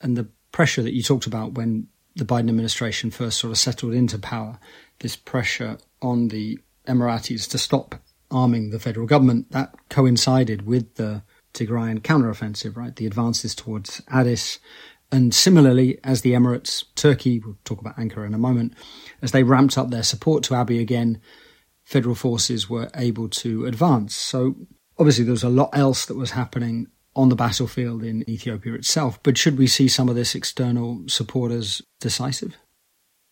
S1: And the pressure that you talked about when the Biden administration first sort of settled into power, this pressure on the Emiratis to stop arming the federal government, that coincided with the Tigrayan counteroffensive, right? The advances towards Addis. And similarly, as the Emirates, Turkey, we'll talk about Ankara in a moment, as they ramped up their support to Abiy again, federal forces were able to advance. So obviously there was a lot else that was happening on the battlefield in Ethiopia itself. But should we see some of this external support as decisive?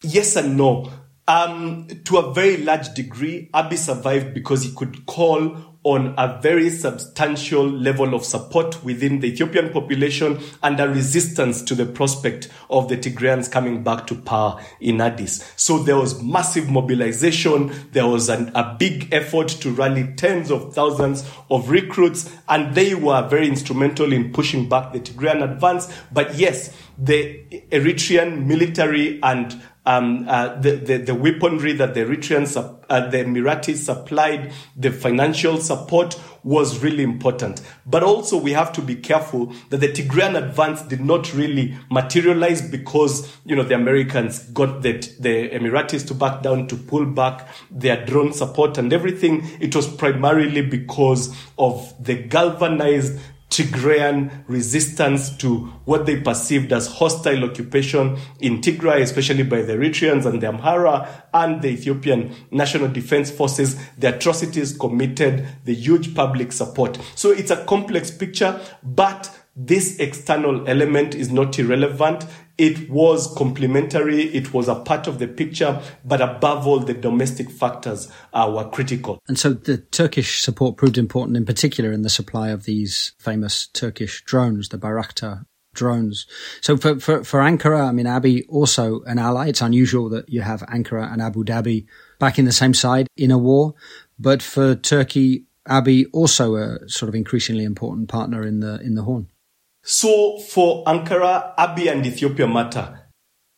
S6: Yes and no. Um, to a very large degree, Abiy survived because he could call on a very substantial level of support within the Ethiopian population and a resistance to the prospect of the Tigrayans coming back to power in Addis. So there was massive mobilization. There was an, a big effort to rally tens of thousands of recruits, and they were very instrumental in pushing back the Tigrayan advance. But yes, the Eritrean military and um, uh, the, the, the, weaponry that the Eritreans, uh, the Emiratis supplied, the financial support was really important. But also we have to be careful that the Tigrayan advance did not really materialize because, you know, the Americans got the, the Emiratis to back down, to pull back their drone support and everything. It was primarily because of the galvanized Tigrayan resistance to what they perceived as hostile occupation in Tigray, especially by the Eritreans and the Amhara and the Ethiopian National Defense Forces, the atrocities committed, the huge public support. So it's a complex picture, but this external element is not irrelevant. It was complementary. It was a part of the picture, but above all, the domestic factors uh, were critical.
S1: And so the Turkish support proved important in particular in the supply of these famous Turkish drones, the Bayraktar drones. So for, for, for Ankara, I mean, Abiy also an ally. It's unusual that you have Ankara and Abu Dhabi back in the same side in a war. But for Turkey, Abiy also a sort of increasingly important partner in the, in the Horn.
S6: So for Ankara, Abiy and Ethiopia matter.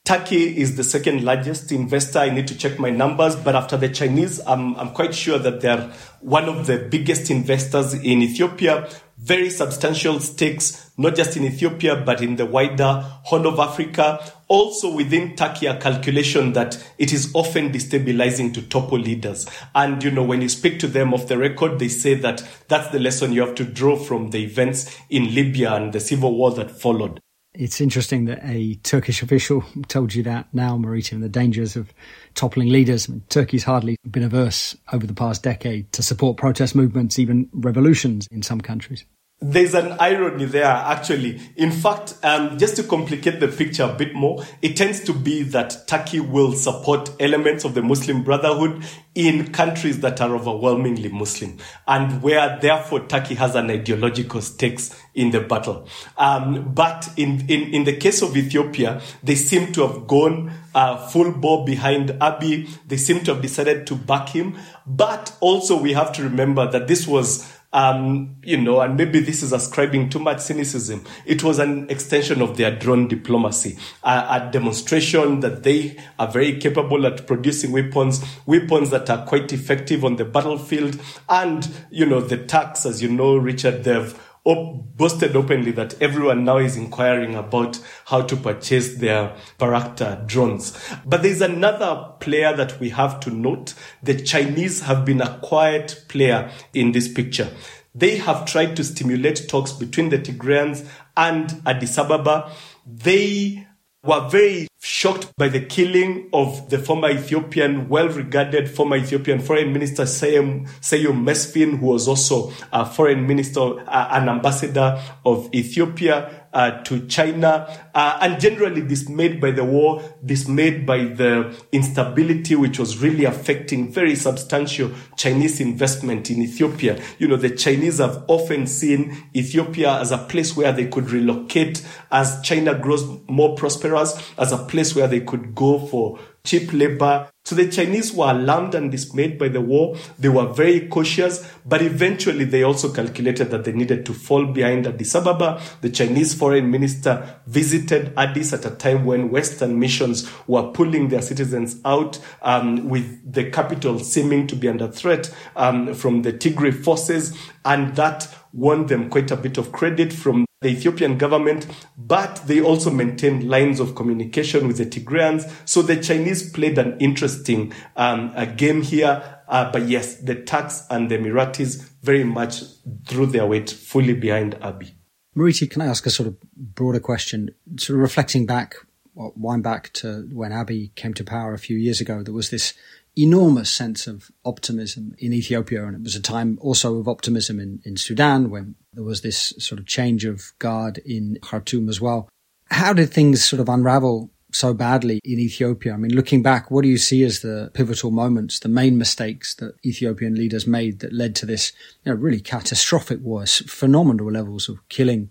S6: Turkey is the second largest investor. I need to check my numbers, but after the Chinese, I'm, I'm quite sure that they're one of the biggest investors in Ethiopia very substantial stakes, not just in Ethiopia, but in the wider Horn of Africa. Also within Turkey, a calculation that it is often destabilizing to topple leaders. And, you know, when you speak to them off the record, they say that that's the lesson you have to draw from the events in Libya and the civil war that followed.
S1: It's interesting that a Turkish official told you that now, Murithi, and the dangers of toppling leaders. I mean, Turkey's hardly been averse over the past decade to support protest movements, even revolutions in some countries.
S6: There's an irony there, actually. In fact, um, just to complicate the picture a bit more, it tends to be that Turkey will support elements of the Muslim Brotherhood in countries that are overwhelmingly Muslim and where therefore Turkey has an ideological stakes in the battle. Um, but in, in, in the case of Ethiopia, they seem to have gone uh, full bore behind Abiy. They seem to have decided to back him. But also we have to remember that this was um, you know, and maybe this is ascribing too much cynicism. It was an extension of their drone diplomacy, a, a, demonstration that they are very capable at producing weapons, weapons that are quite effective on the battlefield. And, you know, the Turks, as you know, Richard, they've op- boasted openly that everyone now is inquiring about how to purchase their Bayraktar drones. But there's another player that we have to note. The Chinese have been a quiet player in this picture. They have tried to stimulate talks between the Tigrayans and Addis Ababa. They were very shocked by the killing of the former Ethiopian, well-regarded former Ethiopian foreign minister Seyum, Seyum Mesfin, who was also a foreign minister, uh, an ambassador of Ethiopia uh, to China, uh, and generally dismayed by the war, dismayed by the instability which was really affecting very substantial Chinese investment in Ethiopia. You know, the Chinese have often seen Ethiopia as a place where they could relocate as China grows more prosperous, as a place where they could go for cheap labor. So the Chinese were alarmed and dismayed by the war. They were very cautious, but eventually they also calculated that they needed to fall behind Addis Ababa. The Chinese foreign minister visited Addis at a time when Western missions were pulling their citizens out, um, with the capital seeming to be under threat um, from the Tigray forces, and that won them quite a bit of credit from the Ethiopian government, but they also maintained lines of communication with the Tigrayans. So the Chinese played an interesting um, game here. Uh, but yes, the Turks and the Emiratis very much threw their weight fully behind Abiy.
S1: Murithi, can I ask a sort of broader question? Sort of reflecting back, wind back to when Abiy came to power a few years ago, there was this enormous sense of optimism in Ethiopia. And it was a time also of optimism in, in Sudan when there was this sort of change of guard in Khartoum as well. How did things sort of unravel so badly in Ethiopia? I mean, looking back, what do you see as the pivotal moments, the main mistakes that Ethiopian leaders made that led to this, you know, really catastrophic war, phenomenal levels of killing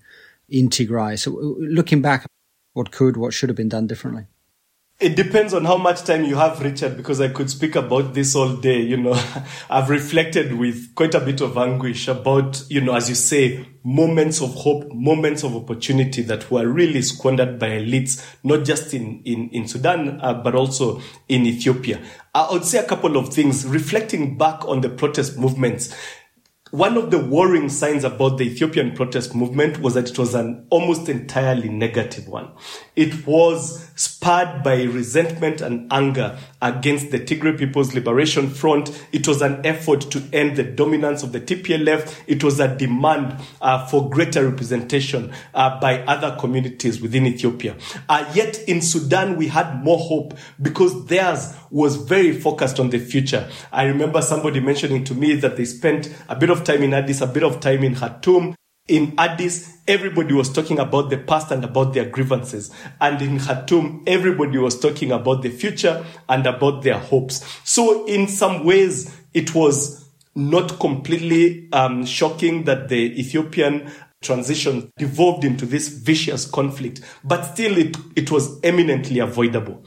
S1: in Tigray? So uh, looking back, what could, what should have been done differently?
S6: It depends on how much time you have, Richard, because I could speak about this all day. You know, [laughs] I've reflected with quite a bit of anguish about, you know, as you say, moments of hope, moments of opportunity that were really squandered by elites, not just in, in, in Sudan, uh, but also in Ethiopia. I would say a couple of things reflecting back on the protest movements. One of the worrying signs about the Ethiopian protest movement was that it was an almost entirely negative one. It was spurred by resentment and anger against the Tigray People's Liberation Front. It was an effort to end the dominance of the TPLF. It was a demand uh, for greater representation uh, by other communities within Ethiopia. Uh, yet in Sudan, we had more hope because theirs was very focused on the future. I remember somebody mentioning to me that they spent a bit of time in Addis, a bit of time in Khartoum. In Addis, everybody was talking about the past and about their grievances. And in Khartoum, everybody was talking about the future and about their hopes. So in some ways, it was not completely um, shocking that the Ethiopian transition devolved into this vicious conflict, but still it, it was eminently avoidable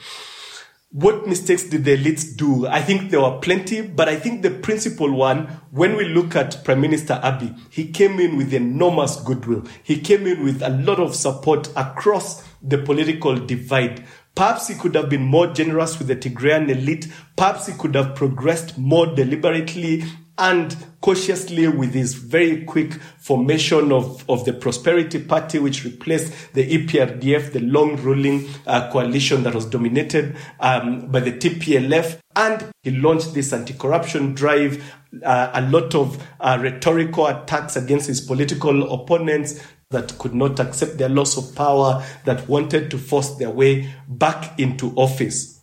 S6: what mistakes did the elites do? I think there were plenty, but I think the principal one, when we look at Prime Minister Abiy, he came in with enormous goodwill. He came in with a lot of support across the political divide. Perhaps he could have been more generous with the Tigrayan elite. Perhaps he could have progressed more deliberately and cautiously with his very quick formation of, of the Prosperity Party, which replaced the EPRDF, the long ruling uh, coalition that was dominated um, by the TPLF. And he launched this anti corruption drive, uh, a lot of uh, rhetorical attacks against his political opponents, that could not accept their loss of power, that wanted to force their way back into office.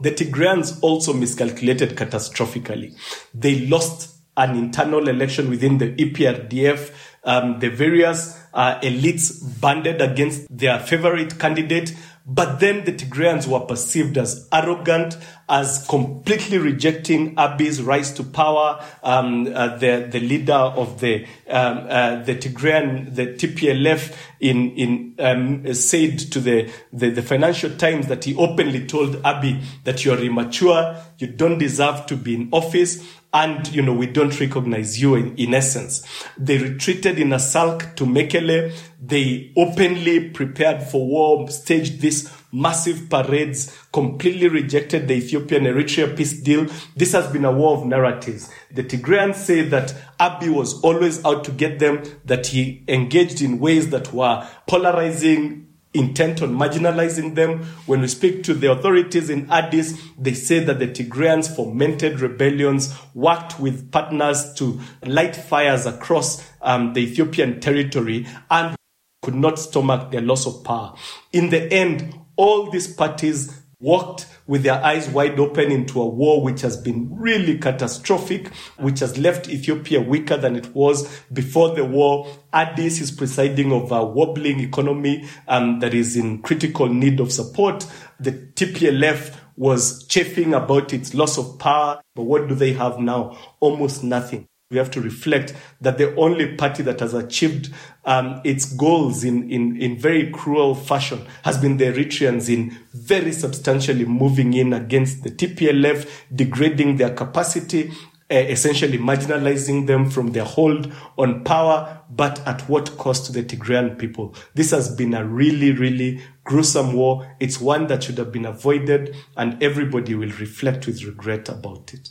S6: The Tigrayans also miscalculated catastrophically. They lost an internal election within the EPRDF. Um, the various uh, elites banded against their favorite candidate. But then the Tigrayans were perceived as arrogant, as completely rejecting Abiy's rise to power. Um, uh, the the leader of the um, uh, the Tigrayan, the TPLF, in in um, said to the, the the Financial Times that he openly told Abiy that you are immature, you don't deserve to be in office and you know we don't recognize you in, in essence they retreated in a sulk to Mekelle they openly prepared for war staged these massive parades completely rejected the ethiopian eritrea peace deal this has been a war of narratives the tigrayans say that abiy was always out to get them that he engaged in ways that were polarizing intent on marginalizing them. When we speak to the authorities in Addis, they say that the Tigrayans fomented rebellions, worked with partners to light fires across um, the Ethiopian territory, and could not stomach their loss of power. In the end, all these parties walked with their eyes wide open into a war which has been really catastrophic, which has left Ethiopia weaker than it was before the war. Addis is presiding over a wobbling economy um, that is in critical need of support. The TPLF was chafing about its loss of power, but what do they have now? Almost nothing we have to reflect that the only party that has achieved um, its goals in, in, in very cruel fashion has been the Eritreans in very substantially moving in against the TPLF, degrading their capacity, uh, essentially marginalizing them from their hold on power, but at what cost to the Tigrayan people? This has been a really, really gruesome war. It's one that should have been avoided, and everybody will reflect with regret about it.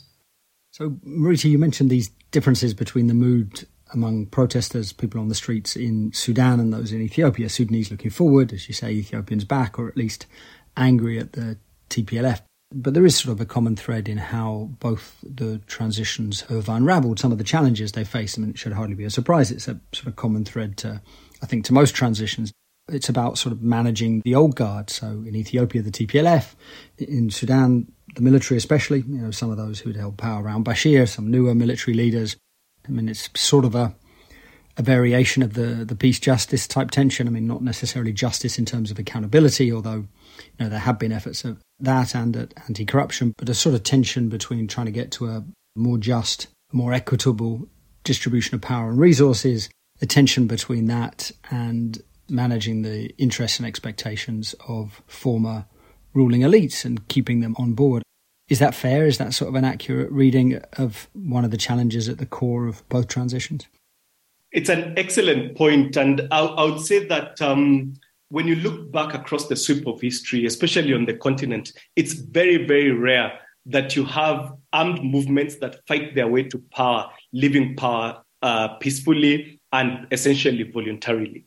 S1: So, Murithi, you mentioned these differences between the mood among protesters, people on the streets in Sudan and those in Ethiopia. Sudanese looking forward, as you say, Ethiopians back, or at least angry at the TPLF. But there is sort of a common thread in how both the transitions have unraveled some of the challenges they face. I mean, it should hardly be a surprise. It's a sort of common thread to, I think, to most transitions. It's about sort of managing the old guard. So in Ethiopia, the TPLF, in Sudan, the military, especially, you know, some of those who had held power around Bashir, some newer military leaders. I mean, it's sort of a a variation of the the peace justice type tension. I mean, not necessarily justice in terms of accountability, although you know there have been efforts of that and at anti corruption, but a sort of tension between trying to get to a more just, more equitable distribution of power and resources, the tension between that and managing the interests and expectations of former ruling elites and keeping them on board. Is that fair? Is that sort of an accurate reading of one of the challenges at the core of both transitions?
S6: It's an excellent point, and I, I would say that um, when you look back across the sweep of history, especially on the continent, it's very, very rare that you have armed movements that fight their way to power, leaving power uh, peacefully and essentially voluntarily.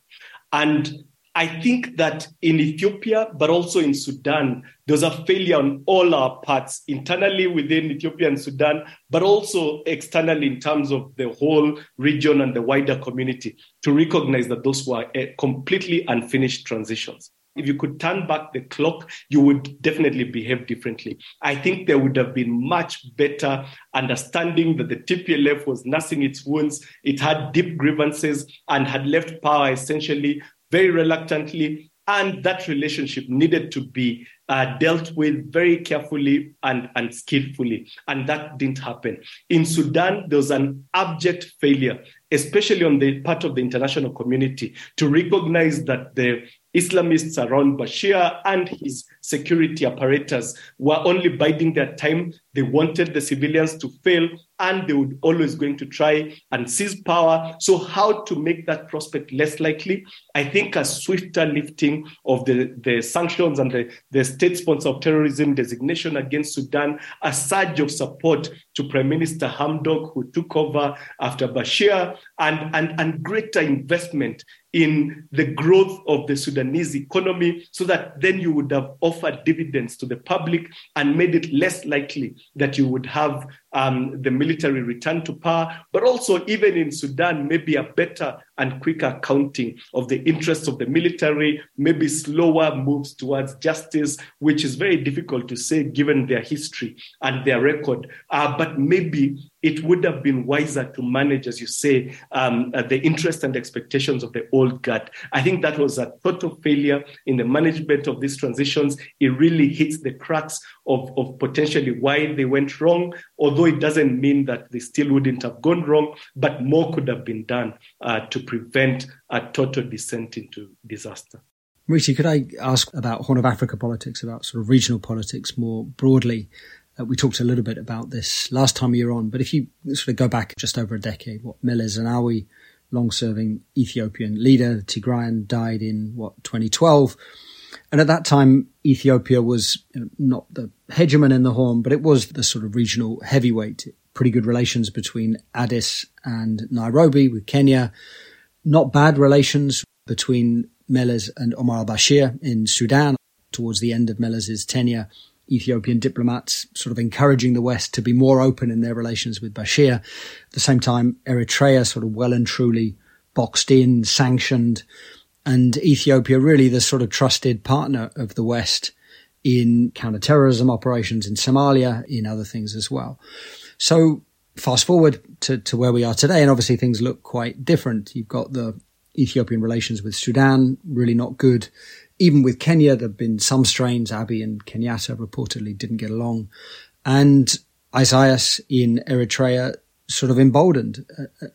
S6: And I think that in Ethiopia, but also in Sudan, there's a failure on all our parts, internally within Ethiopia and Sudan, but also externally in terms of the whole region and the wider community, to recognize that those were uh, completely unfinished transitions. If you could turn back the clock, you would definitely behave differently. I think there would have been much better understanding that the TPLF was nursing its wounds. It had deep grievances and had left power essentially very reluctantly, and that relationship needed to be uh, dealt with very carefully and, and skillfully. And that didn't happen. In Sudan, there was an abject failure, especially on the part of the international community, to recognize that the Islamists around Bashir and his security apparatus were only biding their time. They wanted the civilians to fail and they would always going to try and seize power. So how to make that prospect less likely? I think a swifter lifting of the, the sanctions and the, the state sponsor of terrorism designation against Sudan, a surge of support to Prime Minister Hamdok, who took over after Bashir, and, and, and greater investment in the growth of the Sudanese economy so that then you would have offered dividends to the public and made it less likely that you would have um, the military return to power, but also even in Sudan, maybe a better and quicker accounting of the interests of the military, maybe slower moves towards justice, which is very difficult to say given their history and their record. Uh, but maybe it would have been wiser to manage, as you say, um, uh, the interests and expectations of the old guard. I think that was a total failure in the management of these transitions. It really hits the cracks of, of potentially why they went wrong, although it doesn't mean that they still wouldn't have gone wrong, but more could have been done uh, to prevent a total descent into disaster.
S1: Murithi, could I ask about Horn of Africa politics, about sort of regional politics more broadly? Uh, we talked a little bit about this last time you were on, but if you sort of go back just over a decade, what Meles Zenawi, long-serving Ethiopian leader, Tigrayan, died in what 2012, and at that time Ethiopia was you know, not the hegemon in the Horn, but it was the sort of regional heavyweight. Pretty good relations between Addis and Nairobi with Kenya. Not bad relations between Meles and Omar al-Bashir in Sudan towards the end of Meles's tenure. Ethiopian diplomats sort of encouraging the West to be more open in their relations with Bashir. At the same time, Eritrea sort of well and truly boxed in, sanctioned, and Ethiopia really the sort of trusted partner of the West in counterterrorism operations in Somalia, in other things as well. So fast forward to, to where we are today, and obviously things look quite different. You've got the Ethiopian relations with Sudan, really not good even with Kenya, there have been some strains. Abiy and Kenyatta reportedly didn't get along. And Isaias in Eritrea sort of emboldened,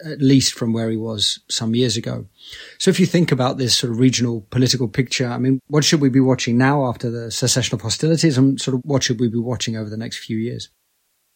S1: at least from where he was some years ago. So if you think about this sort of regional political picture, I mean, what should we be watching now after the cessation of hostilities and sort of what should we be watching over the next few years?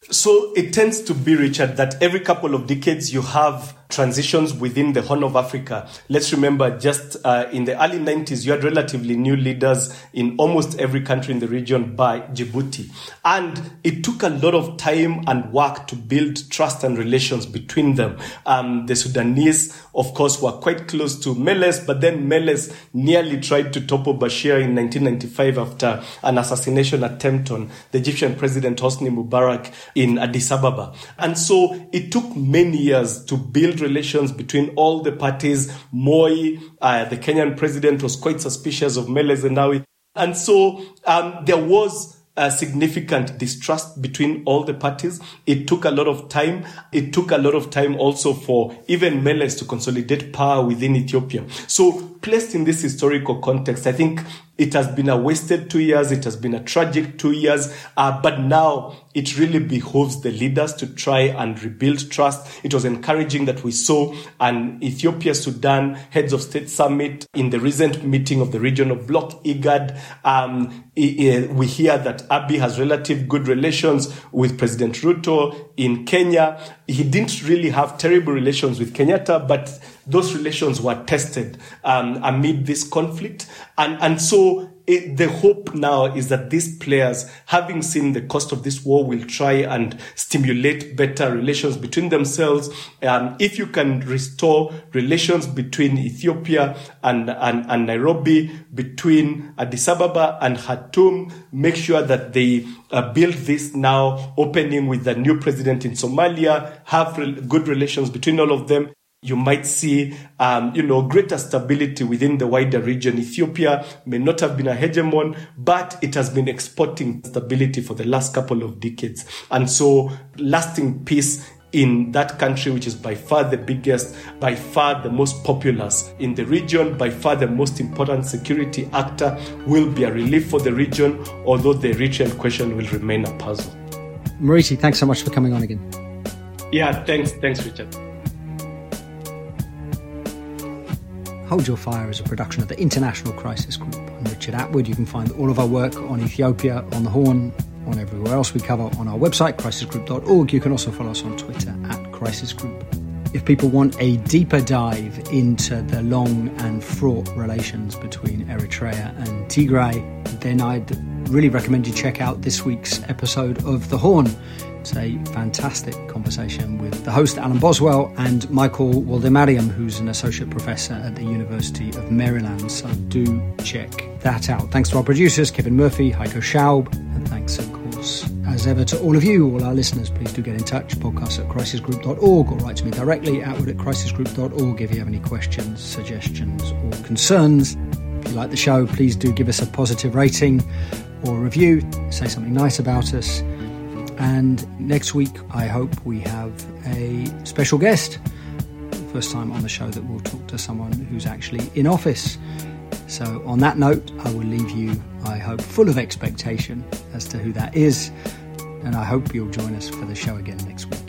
S6: So it tends to be, Richard, that every couple of decades you have transitions within the Horn of Africa. Let's remember just uh, in the early 90s, you had relatively new leaders in almost every country in the region by Djibouti. And it took a lot of time and work to build trust and relations between them. Um, the Sudanese, of course, were quite close to Meles, but then Meles nearly tried to topple Bashir in 1995 after an assassination attempt on the Egyptian president Hosni Mubarak in Addis Ababa. And so it took many years to build relations between all the parties. Moi, uh, the Kenyan president, was quite suspicious of Meles Zenawi. And so um, there was a significant distrust between all the parties. It took a lot of time. It took a lot of time also for even Meles to consolidate power within Ethiopia. So placed in this historical context, I think it has been a wasted two years. It has been a tragic two years. Uh, but now it really behoves the leaders to try and rebuild trust. It was encouraging that we saw an Ethiopia Sudan heads of state summit in the recent meeting of the regional bloc IGAD. Um, we hear that Abiy has relative good relations with President Ruto in Kenya. He didn't really have terrible relations with Kenyatta, but those relations were tested um, amid this conflict. And, and so it, the hope now is that these players, having seen the cost of this war, will try and stimulate better relations between themselves. Um, if you can restore relations between Ethiopia and, and, and Nairobi, between Addis Ababa and Khartoum, make sure that they uh, build this now, opening with the new president in Somalia, have re- good relations between all of them you might see, um, you know, greater stability within the wider region. Ethiopia may not have been a hegemon, but it has been exporting stability for the last couple of decades. And so lasting peace in that country, which is by far the biggest, by far the most populous in the region, by far the most important security actor, will be a relief for the region, although the Eritrean question will remain a puzzle.
S1: Murithi, thanks so much for coming on again.
S6: Yeah, thanks. Thanks, Richard.
S1: Hold Your Fire is a production of the International Crisis Group. I'm Richard Atwood. You can find all of our work on Ethiopia, on the Horn, on everywhere else we cover on our website, crisisgroup.org. You can also follow us on Twitter at Crisis Group. If people want a deeper dive into the long and fraught relations between Eritrea and Tigray, then I'd really recommend you check out this week's episode of The Horn. It's a fantastic conversation with the host, Alan Boswell, and Michael Woldemariam, who's an associate professor at the University of Maryland. So do check that out. Thanks to our producers, Kevin Murphy, Heiko Schaub, and thanks, of course, as ever, to all of you, all our listeners, please do get in touch. Podcast at crisisgroup.org or write to me directly, outward at crisisgroup.org if you have any questions, suggestions, or concerns. If you like the show, please do give us a positive rating or a review. Say something nice about us. And next week, I hope we have a special guest. First time on the show that we'll talk to someone who's actually in office. So, on that note, I will leave you, I hope, full of expectation as to who that is. And I hope you'll join us for the show again next week.